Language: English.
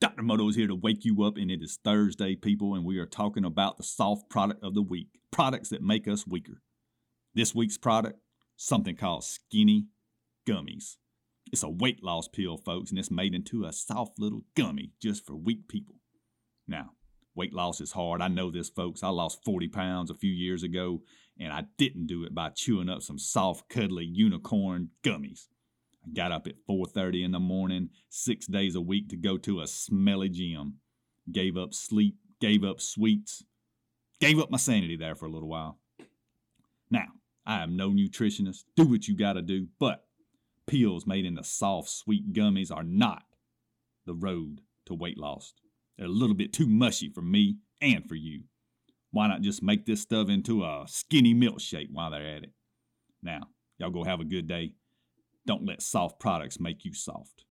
Dr. Moto is here to wake you up, and it is Thursday, people, and we are talking about the soft product of the week products that make us weaker. This week's product, something called Skinny Gummies. It's a weight loss pill, folks, and it's made into a soft little gummy just for weak people. Now, weight loss is hard. I know this, folks. I lost 40 pounds a few years ago, and I didn't do it by chewing up some soft, cuddly unicorn gummies. Got up at 4:30 in the morning, 6 days a week to go to a smelly gym. Gave up sleep, gave up sweets, gave up my sanity there for a little while. Now, I am no nutritionist. Do what you got to do, but pills made into soft, sweet gummies are not the road to weight loss. They're a little bit too mushy for me and for you. Why not just make this stuff into a skinny milkshake while they're at it? Now, y'all go have a good day. Don't let soft products make you soft.